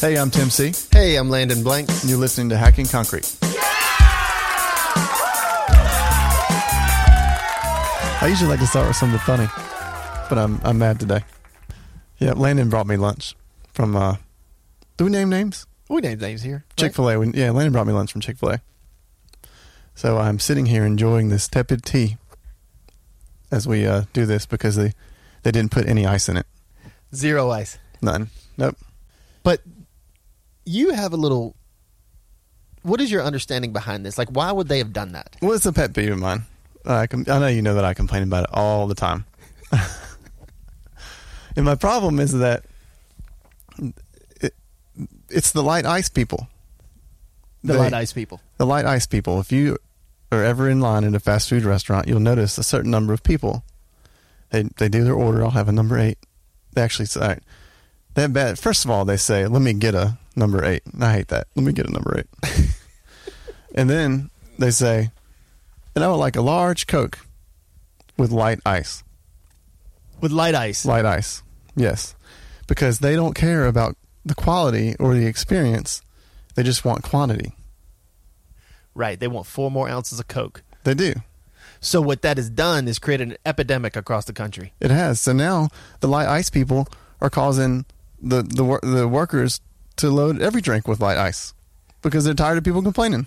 Hey, I'm Tim C. Hey, I'm Landon Blank. And you're listening to Hacking Concrete. I usually like to start with something funny, but I'm I'm mad today. Yeah, Landon brought me lunch from. uh Do we name names? We name names here. Chick Fil A. Yeah, Landon brought me lunch from Chick Fil A. So I'm sitting here enjoying this tepid tea as we uh, do this because they they didn't put any ice in it. Zero ice. None. Nope. But you have a little. What is your understanding behind this? Like, why would they have done that? Well, it's a pet peeve of mine. Uh, I, com- I know you know that I complain about it all the time. and my problem is that it, it's the light ice people. The They- light ice people. The light ice people. If you are ever in line at a fast food restaurant, you'll notice a certain number of people. They they do their order. I'll have a number eight. They actually say have bad. First of all, they say, "Let me get a number eight. I hate that. Let me get a number eight. and then they say, "And I would like a large Coke with light ice." With light ice. Light ice, yes, because they don't care about the quality or the experience. They just want quantity. Right. They want four more ounces of Coke. They do. So what that has done is created an epidemic across the country. It has. So now the light ice people are causing the the the workers to load every drink with light ice because they're tired of people complaining.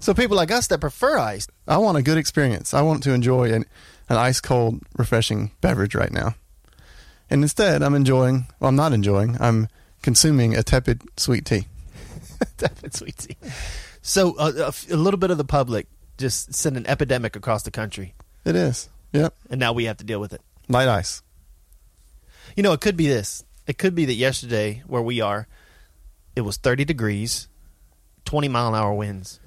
So people like us that prefer ice, I want a good experience. I want to enjoy an, an ice cold, refreshing beverage right now. And instead, I'm enjoying, well, I'm not enjoying, I'm consuming a tepid sweet tea. Tepid sweet tea. So uh, a, f- a little bit of the public just sent an epidemic across the country, It is. Yep. and now we have to deal with it. Light ice. You know, it could be this. It could be that yesterday, where we are, it was 30 degrees, 20 mile an hour winds.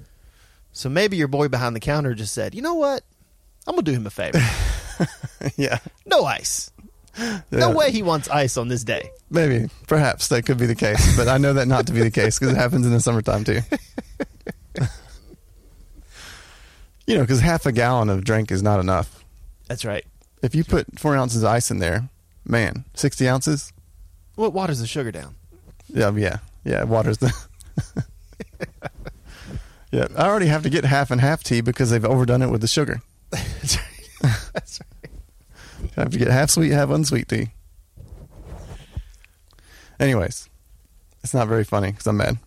So maybe your boy behind the counter just said, you know what? I'm going to do him a favor. yeah. No ice. Yeah. No way he wants ice on this day. Maybe. Perhaps that could be the case. But I know that not to be the case because it happens in the summertime too. you know, because half a gallon of drink is not enough. That's right. If you put four ounces of ice in there, man, 60 ounces? What waters the sugar down? Yeah, yeah, yeah. Water's the. yeah, I already have to get half and half tea because they've overdone it with the sugar. That's right. That's right. I have to get half sweet, half unsweet tea. Anyways, it's not very funny because I'm mad.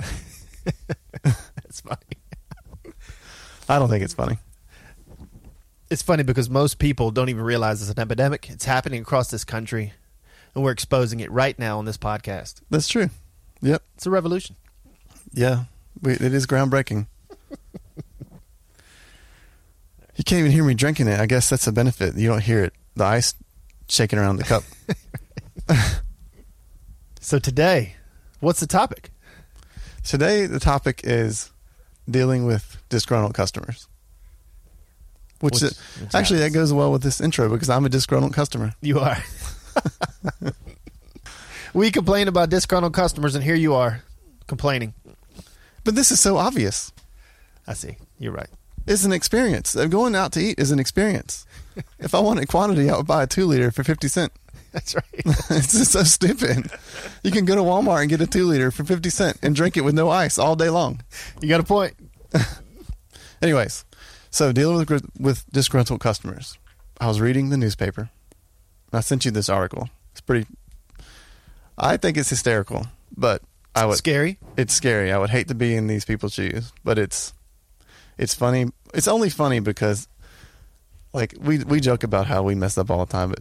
It's funny. I don't think it's funny. It's funny because most people don't even realize it's an epidemic. It's happening across this country, and we're exposing it right now on this podcast. That's true. Yep. It's a revolution. Yeah, we, it is groundbreaking. you can't even hear me drinking it. I guess that's a benefit. You don't hear it, the ice shaking around the cup. So today, what's the topic? Today, the topic is dealing with disgruntled customers. Which, is- actually that goes well with this intro because I'm a disgruntled customer. You are. we complain about disgruntled customers, and here you are complaining. But this is so obvious. I see. You're right. It's an experience. Uh, Going out to eat is an experience. if I wanted quantity, I would buy a two liter for fifty cent. That's right. it's just so stupid. You can go to Walmart and get a two liter for fifty cent and drink it with no ice all day long. you got a point. Anyways, so dealing with with disgruntled customers. I was reading the newspaper. I sent you this article. It's pretty. I think it's hysterical, but I would. Scary. It's scary. I would hate to be in these people's shoes, but it's it's funny. It's only funny because, like, we we joke about how we mess up all the time, but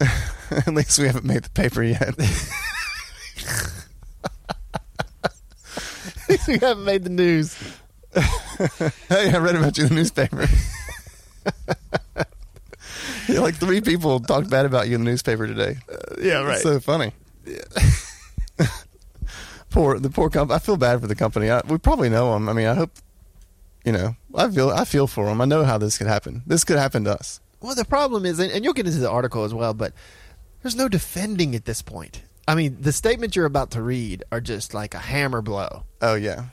at least we haven't made the paper yet. At least we haven't made the news. hey, I read about you in the newspaper. Yeah, like three people talked bad about you in the newspaper today. Uh, yeah, It's so funny. poor the poor company. I feel bad for the company. I, we probably know them. I mean, I hope you know. I feel I feel for them. I know how this could happen. This could happen to us. Well, the problem is, and and you'll get into the article as well, but there's no defending at this point. I mean, the statements you're about to read are just like a hammer blow. Oh yeah,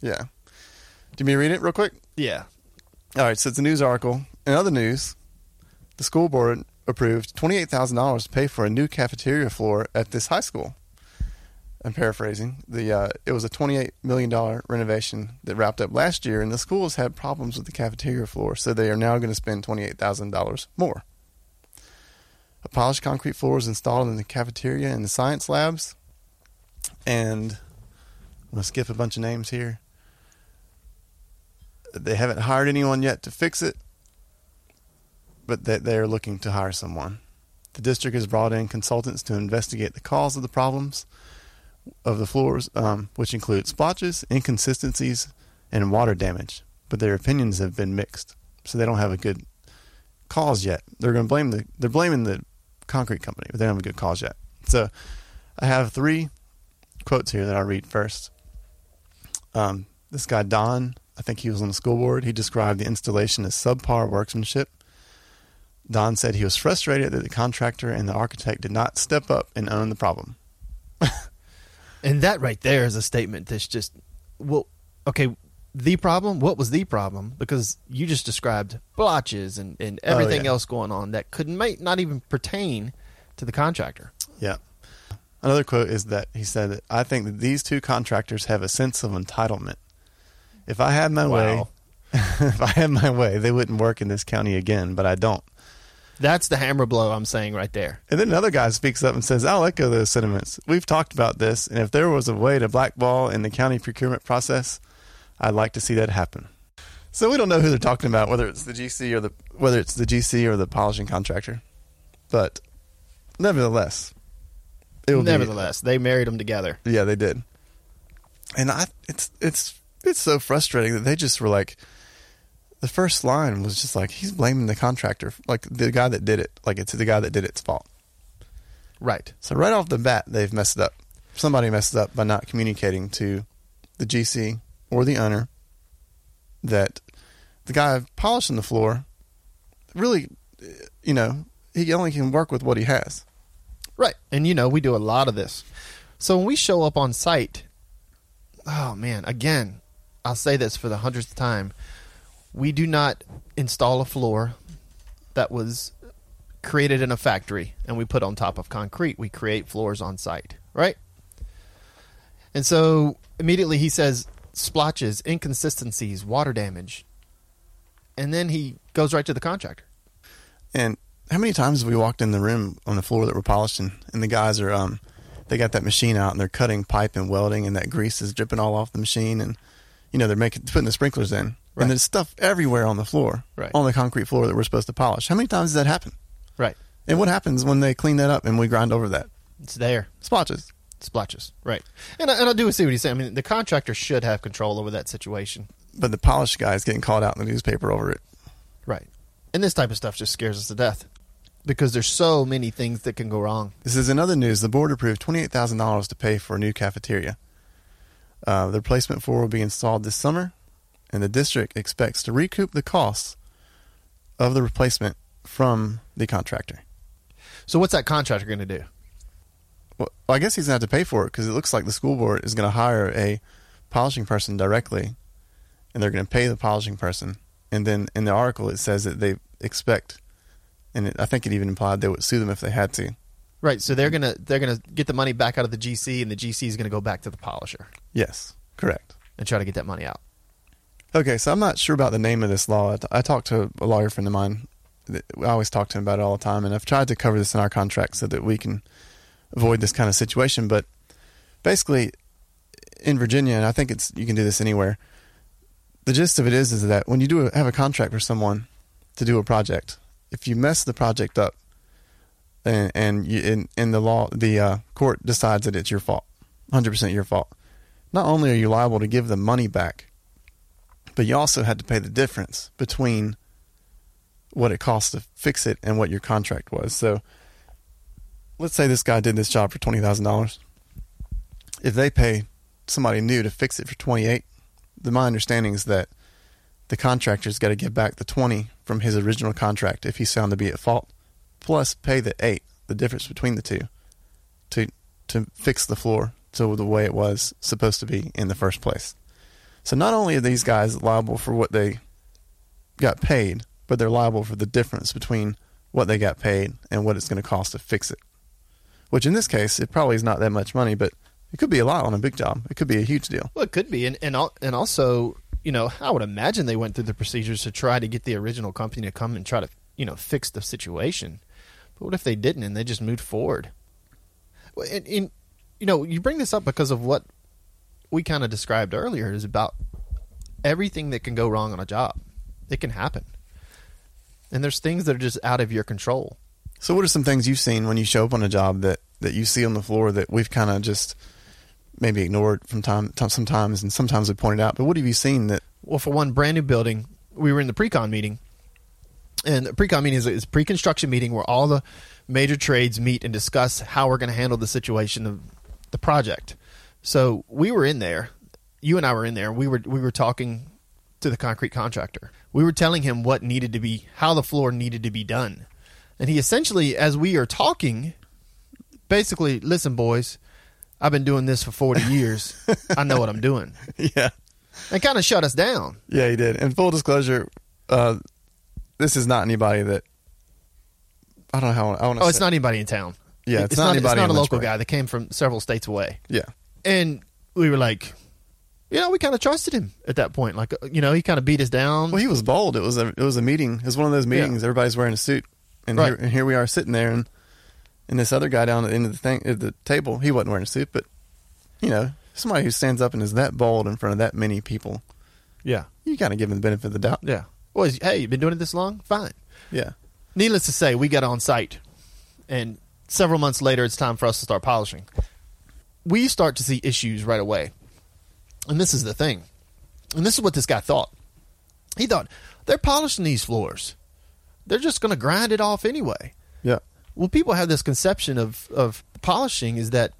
yeah. Do you mean read it real quick? Yeah. All right. So it's a news article. In other news, the school board approved twenty eight thousand dollars to pay for a new cafeteria floor at this high school. I'm paraphrasing. The uh, it was a 28 million dollar renovation that wrapped up last year, and the schools had problems with the cafeteria floor, so they are now going to spend 28 thousand dollars more. A polished concrete floor was installed in the cafeteria and the science labs, and I'm going to skip a bunch of names here. They haven't hired anyone yet to fix it, but they, they are looking to hire someone. The district has brought in consultants to investigate the cause of the problems of the floors, um, which include splotches, inconsistencies, and water damage. But their opinions have been mixed, so they don't have a good cause yet. They're going to blame the they're blaming the concrete company, but they don't have a good cause yet. So I have three quotes here that I'll read first. Um, this guy Don, I think he was on the school board. He described the installation as subpar workmanship. Don said he was frustrated that the contractor and the architect did not step up and own the problem. And that right there is a statement that's just well, okay. The problem? What was the problem? Because you just described blotches and, and Oh, everything yeah. else going on that could might not even pertain to the contractor. Yeah. Another quote is that he said that I think that these two contractors have a sense of entitlement. If I had my way, if I had my way, they wouldn't work in this county again, but I don't. That's the hammer blow I'm saying right there. And then another guy speaks up and says, I'll echo those sentiments. We've talked about this, and if there was a way to blackball in the county procurement process, I'd like to see that happen. So we don't know who they're talking about, whether it's the GC or the whether it's the GC or the polishing contractor. But nevertheless, it will be- Nevertheless, they married them together. Yeah, they did. And I it's it's it's so frustrating that they just were like the first line was just like he's blaming the contractor, like the guy that did it, like it's the guy that did it's fault. Right. So right off the bat, they've messed up. Somebody messed up by not communicating to the GC or the owner that the guy polishing the floor really, you know, he only can work with what he has. Right. And you know, we do a lot of this. So when we show up on site, oh man, again, I'll say this for the hundredth time. We do not install a floor that was created in a factory and we put on top of concrete. We create floors on site, right? And so immediately he says splotches, inconsistencies, water damage. And then he goes right to the contractor. And how many times have we walked in the room on the floor that we're polishing, and the guys are um, they got that machine out and they're cutting pipe and welding, and that grease is dripping all off the machine, and you know they're making putting the sprinklers in, Right. and there's stuff everywhere on the floor, Right. on the concrete floor that we're supposed to polish. How many times does that happen? Right. And what happens when they clean that up and we grind over that? It's there. Splotches. Splotches, right? And I, and I do see what he's saying. I mean, the contractor should have control over that situation, But the polished guy is getting called out in the newspaper over it. right? And this type of stuff just scares us to death because there's so many things that can go wrong. This is in other news. The board approved twenty-eight thousand dollars to pay for a new cafeteria. Uh, the replacement floor will be installed this summer, and the district expects to recoup the costs of the replacement from the contractor. So what's that contractor going to do? Well, I guess he's going to have to pay for it because it looks like the school board is going to hire a polishing person directly, and they're going to pay the polishing person. And then in the article, it says that they expect, and it, I think it even implied they would sue them if they had to. Right. So they're gonna they're gonna get the money back out of the GC, and the GC is gonna go back to the polisher Yes, correct. and try to get that money out. Okay, so I'm not sure about the name of this law. I, t- I talked to a lawyer friend of mine. that- I always talk to him about it all the time, and I've tried to cover this in our contract so that we can avoid this kind of situation. But basically, in Virginia, and I think it's you can do this anywhere. The gist of it is is that when you do a, have a contract for someone to do a project, if you mess the project up, and and you, in in the law, the uh, court decides that it's your fault, 100 percent your fault. Not only are you liable to give the money back but you also had to pay the difference between what it costs to fix it and what your contract was. So let's say this guy did this job for twenty thousand dollars. If they pay somebody new to fix it for twenty eight, then my understanding is that the contractor's got to give back the twenty from his original contract if he's found to be at fault, plus pay the eight, the difference between the two, to to fix the floor to the way it was supposed to be in the first place. So not only are these guys liable for what they got paid, but they're liable for the difference between what they got paid and what it's going to cost to fix it. Which in this case, it probably is not that much money, but It could be a lot on a big job. It could be a huge deal. Well, it could be, and and and also, you know, I would imagine they went through the procedures to try to get the original company to come and try to, you know, fix the situation. But what if they didn't and they just moved forward? Well, and, and you know, you bring this up because of what we kind of described earlier is about everything that can go wrong on a job. It can happen, and there's things that are just out of your control. So, what are some things you've seen when you show up on a job that that you see on the floor that we've kind of just maybe ignored from time, time sometimes, and sometimes we pointed out? But what have you seen that? Well, for one brand new building, we were in the pre-con meeting, and the pre-con meeting is a, is pre-construction meeting where all the major trades meet and discuss how we're going to handle the situation of the project. So we were in there, you and I were in there. We were we were talking to the concrete contractor. We were telling him what needed to be, how the floor needed to be done, and he essentially, as we are talking, basically, listen, boys. I've been doing this for 40 years. I know what I'm doing. Yeah, And kind of shut us down. yeah, he did. And full disclosure, uh, this is not anybody that I don't know how I want to. Oh, it's not anybody in town. Yeah, it's, it's not not. anybody It's not a local Lynchburg. guy that came from several states away. Yeah, And we were like, you know, we kind of trusted him at that point. Like, you know, he kind of beat us down. Well, he was bold. It was a it was a meeting. It was one of those meetings. Everybody's wearing a suit, and, Right. here, and here we are sitting there, and and this other guy down at the end of the thing at the table, he wasn't wearing a suit, but you know, somebody who stands up and is that bold in front of that many people, yeah, you kind of give him the benefit of the doubt. yeah. Well, hey, you've been doing it this long? Fine. Yeah, Needless to say, we got on site, and several months later, it's time for us to start polishing. We start to see issues right away, and this is the thing, and this is what this guy thought. He thought they're polishing these floors; they're just going to grind it off anyway. yeah, Well, people have this conception of of polishing is that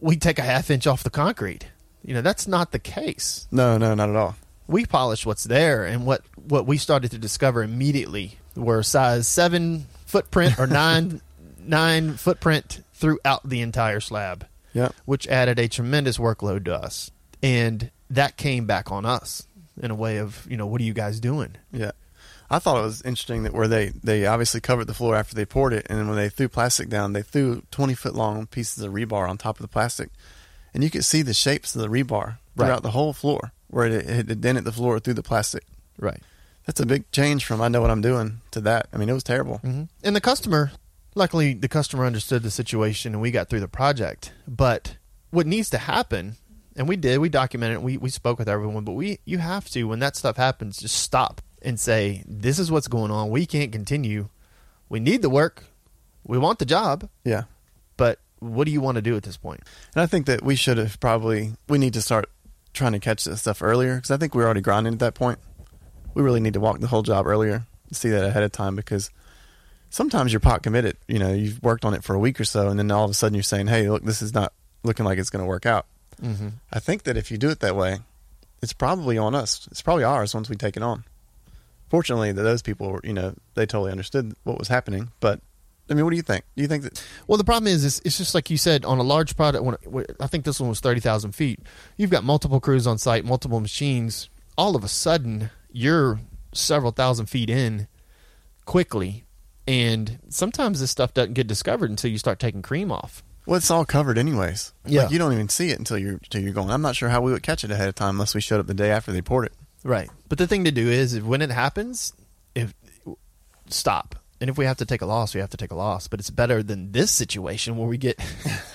we take a half inch off the concrete. You know, that's not the case. no, no, not at all. We polished what's there, and what what we started to discover immediately were size seven footprint or nine nine footprint throughout the entire slab, Yeah, which added a tremendous workload to us, and that came back on us in a way of you know what are you guys doing? yeah. I thought it was interesting that where they they obviously covered the floor after they poured it, and then when they threw plastic down, they threw twenty foot long pieces of rebar on top of the plastic, and you could see the shapes of the rebar throughout Right. the whole floor where it had dented the floor through the plastic. Right. That's a big change from I know what I'm doing to that. I mean, it was terrible. hmm And the customer, luckily, the customer understood the situation and we got through the project. But what needs to happen, and we did, we documented it, we, we spoke with everyone, but we you have to, when that stuff happens, just stop and say, this is what's going on. We can't continue. We need the work. We want the job, Yeah. but what do you want to do at this point? And I think that we should have probably, we need to start trying to catch this stuff earlier because I think we're already grinding at that point. We really need to walk the whole job earlier and see that ahead of time because sometimes you're pot committed. You know, you've worked on it for a week or so and then all of a sudden you're saying, hey, look, this is not looking like it's going to work out. Mm-hmm. I think that if you do it that way, it's probably on us. It's probably ours once we take it on. Fortunately, that those people, were, you know, they totally understood what was happening. But I mean, what do you think? Do you think that? Well, the problem is, is it's just like you said on a large product. When I think this one was thirty thousand feet, you've got multiple crews on site, multiple machines. All of a sudden, you're several thousand feet in quickly, and sometimes this stuff doesn't get discovered until you start taking cream off. Well, it's all covered anyways. Yeah. Like, you don't even see it until you're until you're going. I'm not sure how we would catch it ahead of time unless we showed up the day after they poured it. Right. But the thing to do is, if, when it happens, if stop. And if we have to take a loss, we have to take a loss. But it's better than this situation where we get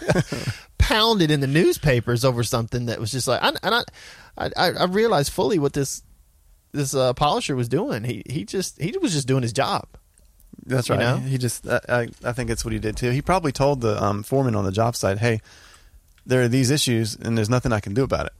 pounded in the newspapers over something that was just like. I, and I, I, I realized fully what this this uh, polisher was doing. He he just he was just doing his job. That's You right. know? He just, I, I, I think that's what he did too. He probably told the um, foreman on the job site, "Hey, there are these issues, and there's nothing I can do about it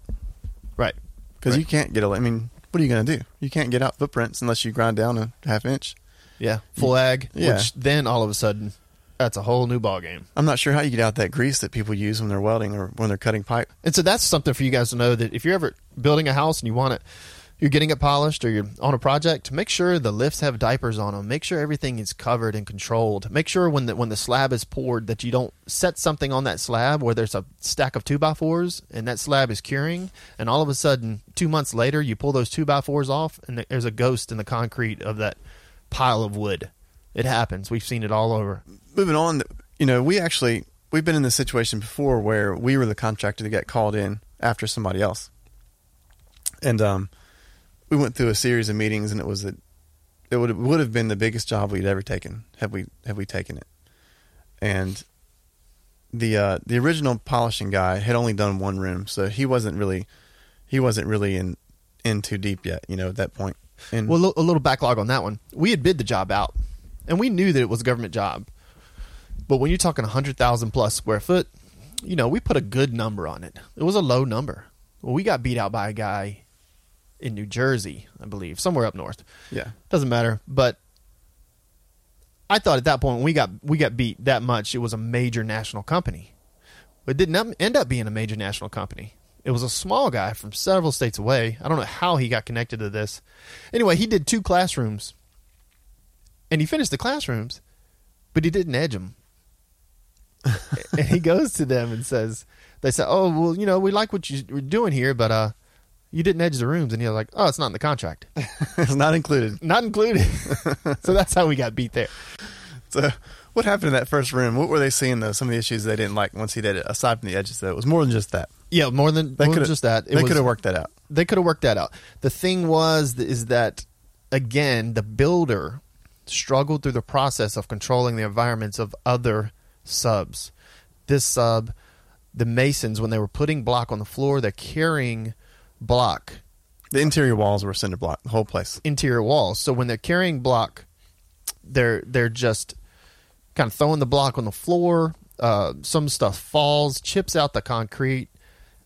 Right. because Right. you can't get a. I mean, what are you going to do? You can't get out footprints unless you grind down a half inch. Yeah. Mm. Full ag. Yeah. Which then all of a sudden, that's a whole new ball game. I'm not sure how you get out that grease that people use when they're welding or when they're cutting pipe. And so that's something for you guys to know that if you're ever building a house and you want it, you're getting it polished or you're on a project, make sure the lifts have diapers on them. Make sure everything is covered and controlled. Make sure when the when the slab is poured that you don't set something on that slab where there's a stack of two by fours and that slab is curing, and all of a sudden two months later you pull those two by fours off and there's a ghost in the concrete of that pile of wood. It happens. We've seen it all over. moving on, you know, we actually we've been in this situation before where we were the contractor that got called in after somebody else, and um, we went through a series of meetings, and it was a, it would would have been the biggest job we'd ever taken had we had we taken it, and the uh, the original polishing guy had only done one room, so he wasn't really he wasn't really in in too deep yet, you know, at that point. And Well, a little backlog on that one. We had bid the job out, and we knew that it was a government job. But when you're talking 100,000 plus square foot, you know, we put a good number on it. It was a low number. Well, we got beat out by a guy in New Jersey, I believe, somewhere up north. yeah, Doesn't matter. But I thought at that point when we got we got beat that much, it was a major national company. It didn't end up being a major national company. It was a small guy from several states away. I don't know how he got connected to this. Anyway, he did two classrooms, and he finished the classrooms, but he didn't edge them. and he goes to them and says, "They said, oh well, you know, we like what you're doing here, but uh, you didn't edge the rooms." And he was like, "Oh, it's not in the contract." it's not included. not included. so that's how we got beat there. So, what happened in that first room? What were they seeing though? Some of the issues they didn't like once he did it. Aside from the edges, though, it was more than just that. Yeah, more than, They more than just that. They could have worked that out. They could have worked that out. The thing was is that again, the builder struggled through the process of controlling the environments of other subs. This sub, the masons, when they were putting block on the floor, they're carrying block The interior walls were cinder block, the whole place. interior walls. So when they're carrying block, they're they're just kind of throwing the block on the floor. Uh, some stuff falls, chips out the concrete.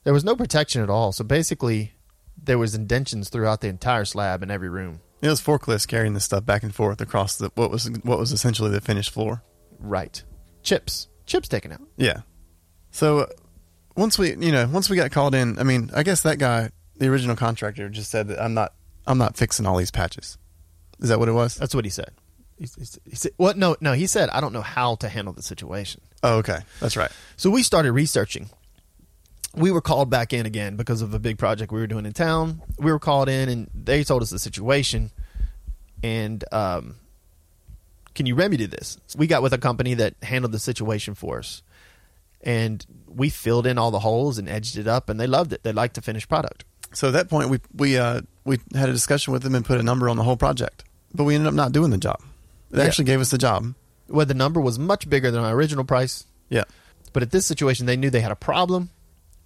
There was no protection at all. So basically, there was indentions throughout the entire slab in every room. It was forklifts carrying this stuff back and forth across the what was what was essentially the finished floor. Right, chips, chips taken out. Yeah. So uh, once we, you know, once we got called in, I mean, I guess that guy, the original contractor, just said that I'm not, I'm not fixing all these patches. Is that what it was? That's what he said. He, he, he said, "What? No, no." He said, "I don't know how to handle the situation." Oh, okay, that's right. So we started researching. We were called back in again because of a big project we were doing in town. We were called in and they told us the situation. And um, can you remedy this? We got with a company that handled the situation for us. And we filled in all the holes and edged it up, and they loved it. They liked the finished product. So at that point, we we uh, we had a discussion with them and put a number on the whole project, but we ended up not doing the job. They Yeah. actually gave us the job. Well, the number was much bigger than our original price. Yeah. But at this situation, they knew they had a problem.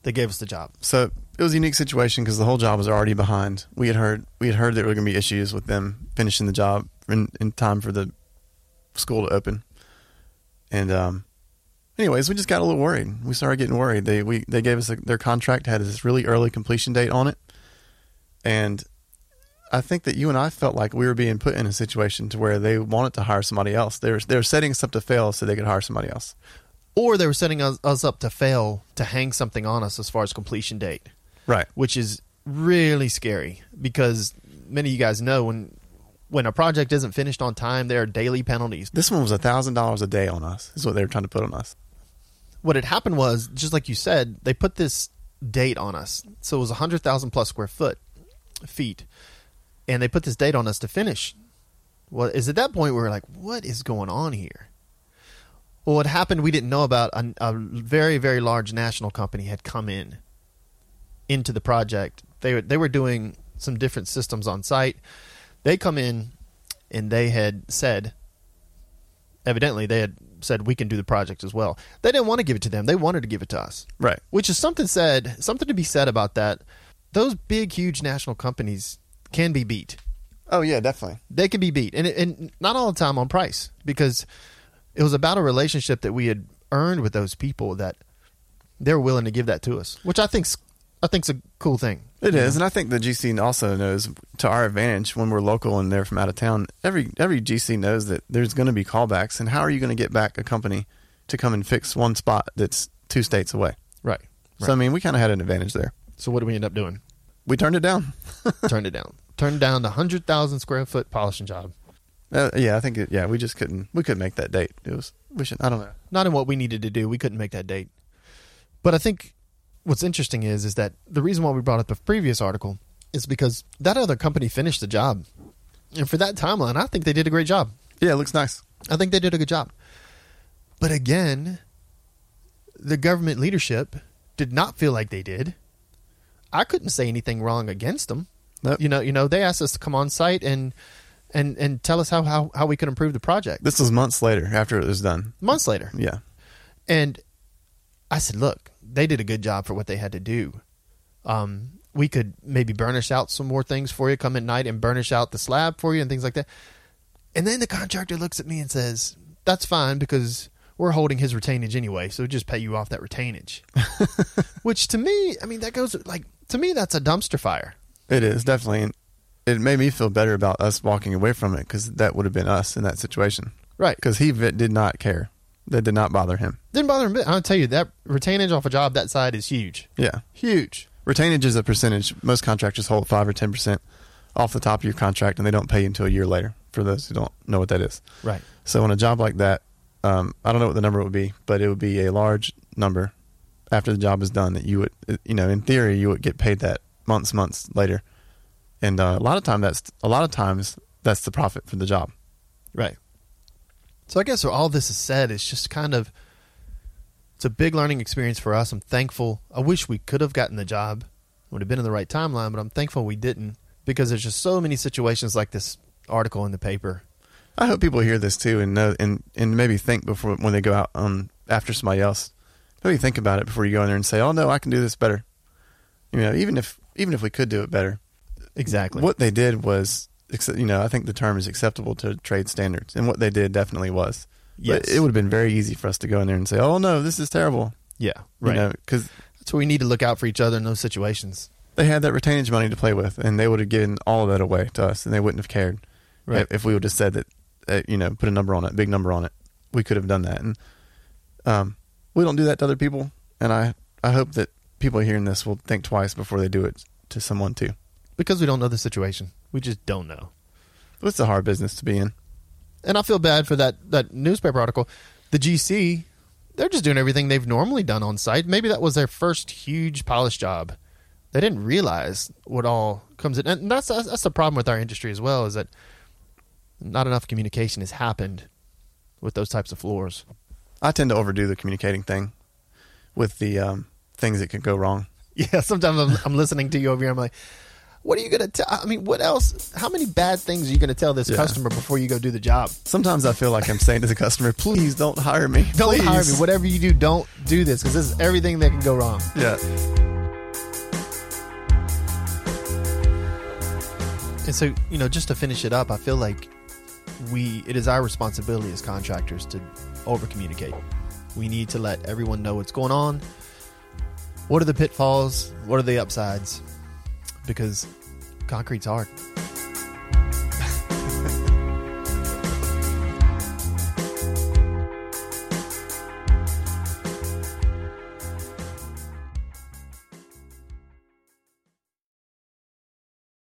They gave us the job. So it was a unique situation because the whole job was already behind. We had heard we had heard there were going to be issues with them finishing the job in, in time for the school to open. And um, anyways, we just got a little worried. We started getting worried. They we they gave us a, their contract had this really early completion date on it, and I think that you and I felt like we were being put in a situation to where they wanted to hire somebody else. They were they were setting us up to fail so they could hire somebody else. Or they were setting us, us up to fail to hang something on us as far as completion date. Right. which is really scary because many of you guys know when when a project isn't finished on time, there are daily penalties. This one was a thousand dollars a day on us. Is what they were trying to put on us. What had happened was, just like you said, they put this date on us. So it was hundred thousand plus square foot feet, and they put this date on us to finish. Well, is at that point we were like, what is going on here? Well, what happened we didn't know about a, a very very large national company had come in into the project. They were, they were doing some different systems on site. They come in and they had said, evidently they had said we can do the project as well. They didn't want to give it to them. They wanted to give it to us, Right. which is something said something to be said about that. Those big huge national companies can be beat. Oh yeah, definitely. They can be beat, and and not all the time on price because it was about a relationship that we had earned with those people that they're willing to give that to us, which I think's I think's a cool thing. It is, and I think the GC also knows to our advantage when we're local and they're from out of town. Every every GC knows that there's going to be callbacks, and how are you going to get back a company to come and fix one spot that's two states away? Right. So I mean, we kind of had an advantage there. So what do we end up doing? We turned it down. Turned it down. Turned down the hundred thousand square foot polishing job. Uh, yeah, I think it, yeah, we just couldn't we couldn't make that date. It was should I don't know. Not in what we needed to do. We couldn't make that date. But I think what's interesting is is that the reason why we brought up the previous article is because that other company finished the job. And for that timeline, I think they did a great job. Yeah, it looks nice. I think they did a good job. But again, the government leadership did not feel like they did. I couldn't say anything wrong against them. Nope. You know, you know, they asked us to come on site and and and tell us how how, how we could improve the project. This was months later after it was done. Months later, Yeah. and I said, "Look, they did a good job for what they had to do. Um, we could maybe burnish out some more things for you. Come at night and burnish out the slab for you and things like that." And then the contractor looks at me and says, "That's fine because we're holding his retainage anyway, so just pay you off that retainage." Which to me, I mean, that goes like to me that's a dumpster fire. It is definitely. It made me feel better about us walking away from it because that would have been us in that situation. Right. Because he v- did not care. That did not bother him. Didn't bother him. I'll tell you that retainage off a job that side is huge. Yeah. Huge. Retainage is a percentage. Most contractors hold five or ten percent off the top of your contract, and they don't pay you until a year later. For those who don't know what that is, Right. so on a job like that, um, I don't know what the number would be, but it would be a large number after the job is done that you would, you know, in theory, you would get paid that months, months later, and uh, a lot of time that's a lot of times that's the profit for the job. Right. So I guess all this is said is just kind of it's a big learning experience for us. I'm thankful. I wish we could have gotten the job. Would have been in the right timeline, but I'm thankful we didn't because there's just so many situations like this article in the paper. I hope people hear this too and know and and maybe think before when they go out um after somebody else. Maybe think about it before you go in there and say, "Oh no, I can do this better." You know, even if even if we could do it better, Exactly. what they did was, you know, I think the term is acceptable to trade standards, and what they did definitely was. Yes. But it would have been very easy for us to go in there and say, "Oh no, this is terrible," Yeah. you Right. know, because That's why we need to look out for each other in those situations. they had that retainage money to play with, and they would have given all of that away to us, and they wouldn't have cared. Right. If, if we would have said that, uh, you know, put a number on it, big number on it, we could have done that. And um, we don't do that to other people, and I I hope that people hearing this will think twice before they do it to someone too. Because we don't know the situation. We just don't know. It's a hard business to be in. and I feel bad for that that newspaper article. The GC, they're just doing everything they've normally done on site. Maybe that was their first huge polish job. They didn't realize what all comes in, and that's that's, the problem with our industry as well. Is that not enough communication has happened with those types of floors. I tend to overdo the communicating thing with the um, things that could go wrong. Yeah, sometimes I'm, I'm listening to you over here. I'm like, what are you gonna tell? I mean, what else? How many bad things are you gonna tell this Yeah. customer before you go do the job? Sometimes I feel like I'm saying to the customer, "Please don't hire me. Don't Please." hire me. Whatever you do, don't do this because this is everything that can go wrong. Yeah. And so, you know, just to finish it up, I feel like we it is our responsibility as contractors to over communicate. We need to let everyone know what's going on. What are the pitfalls? What are the upsides? Because concrete's hard.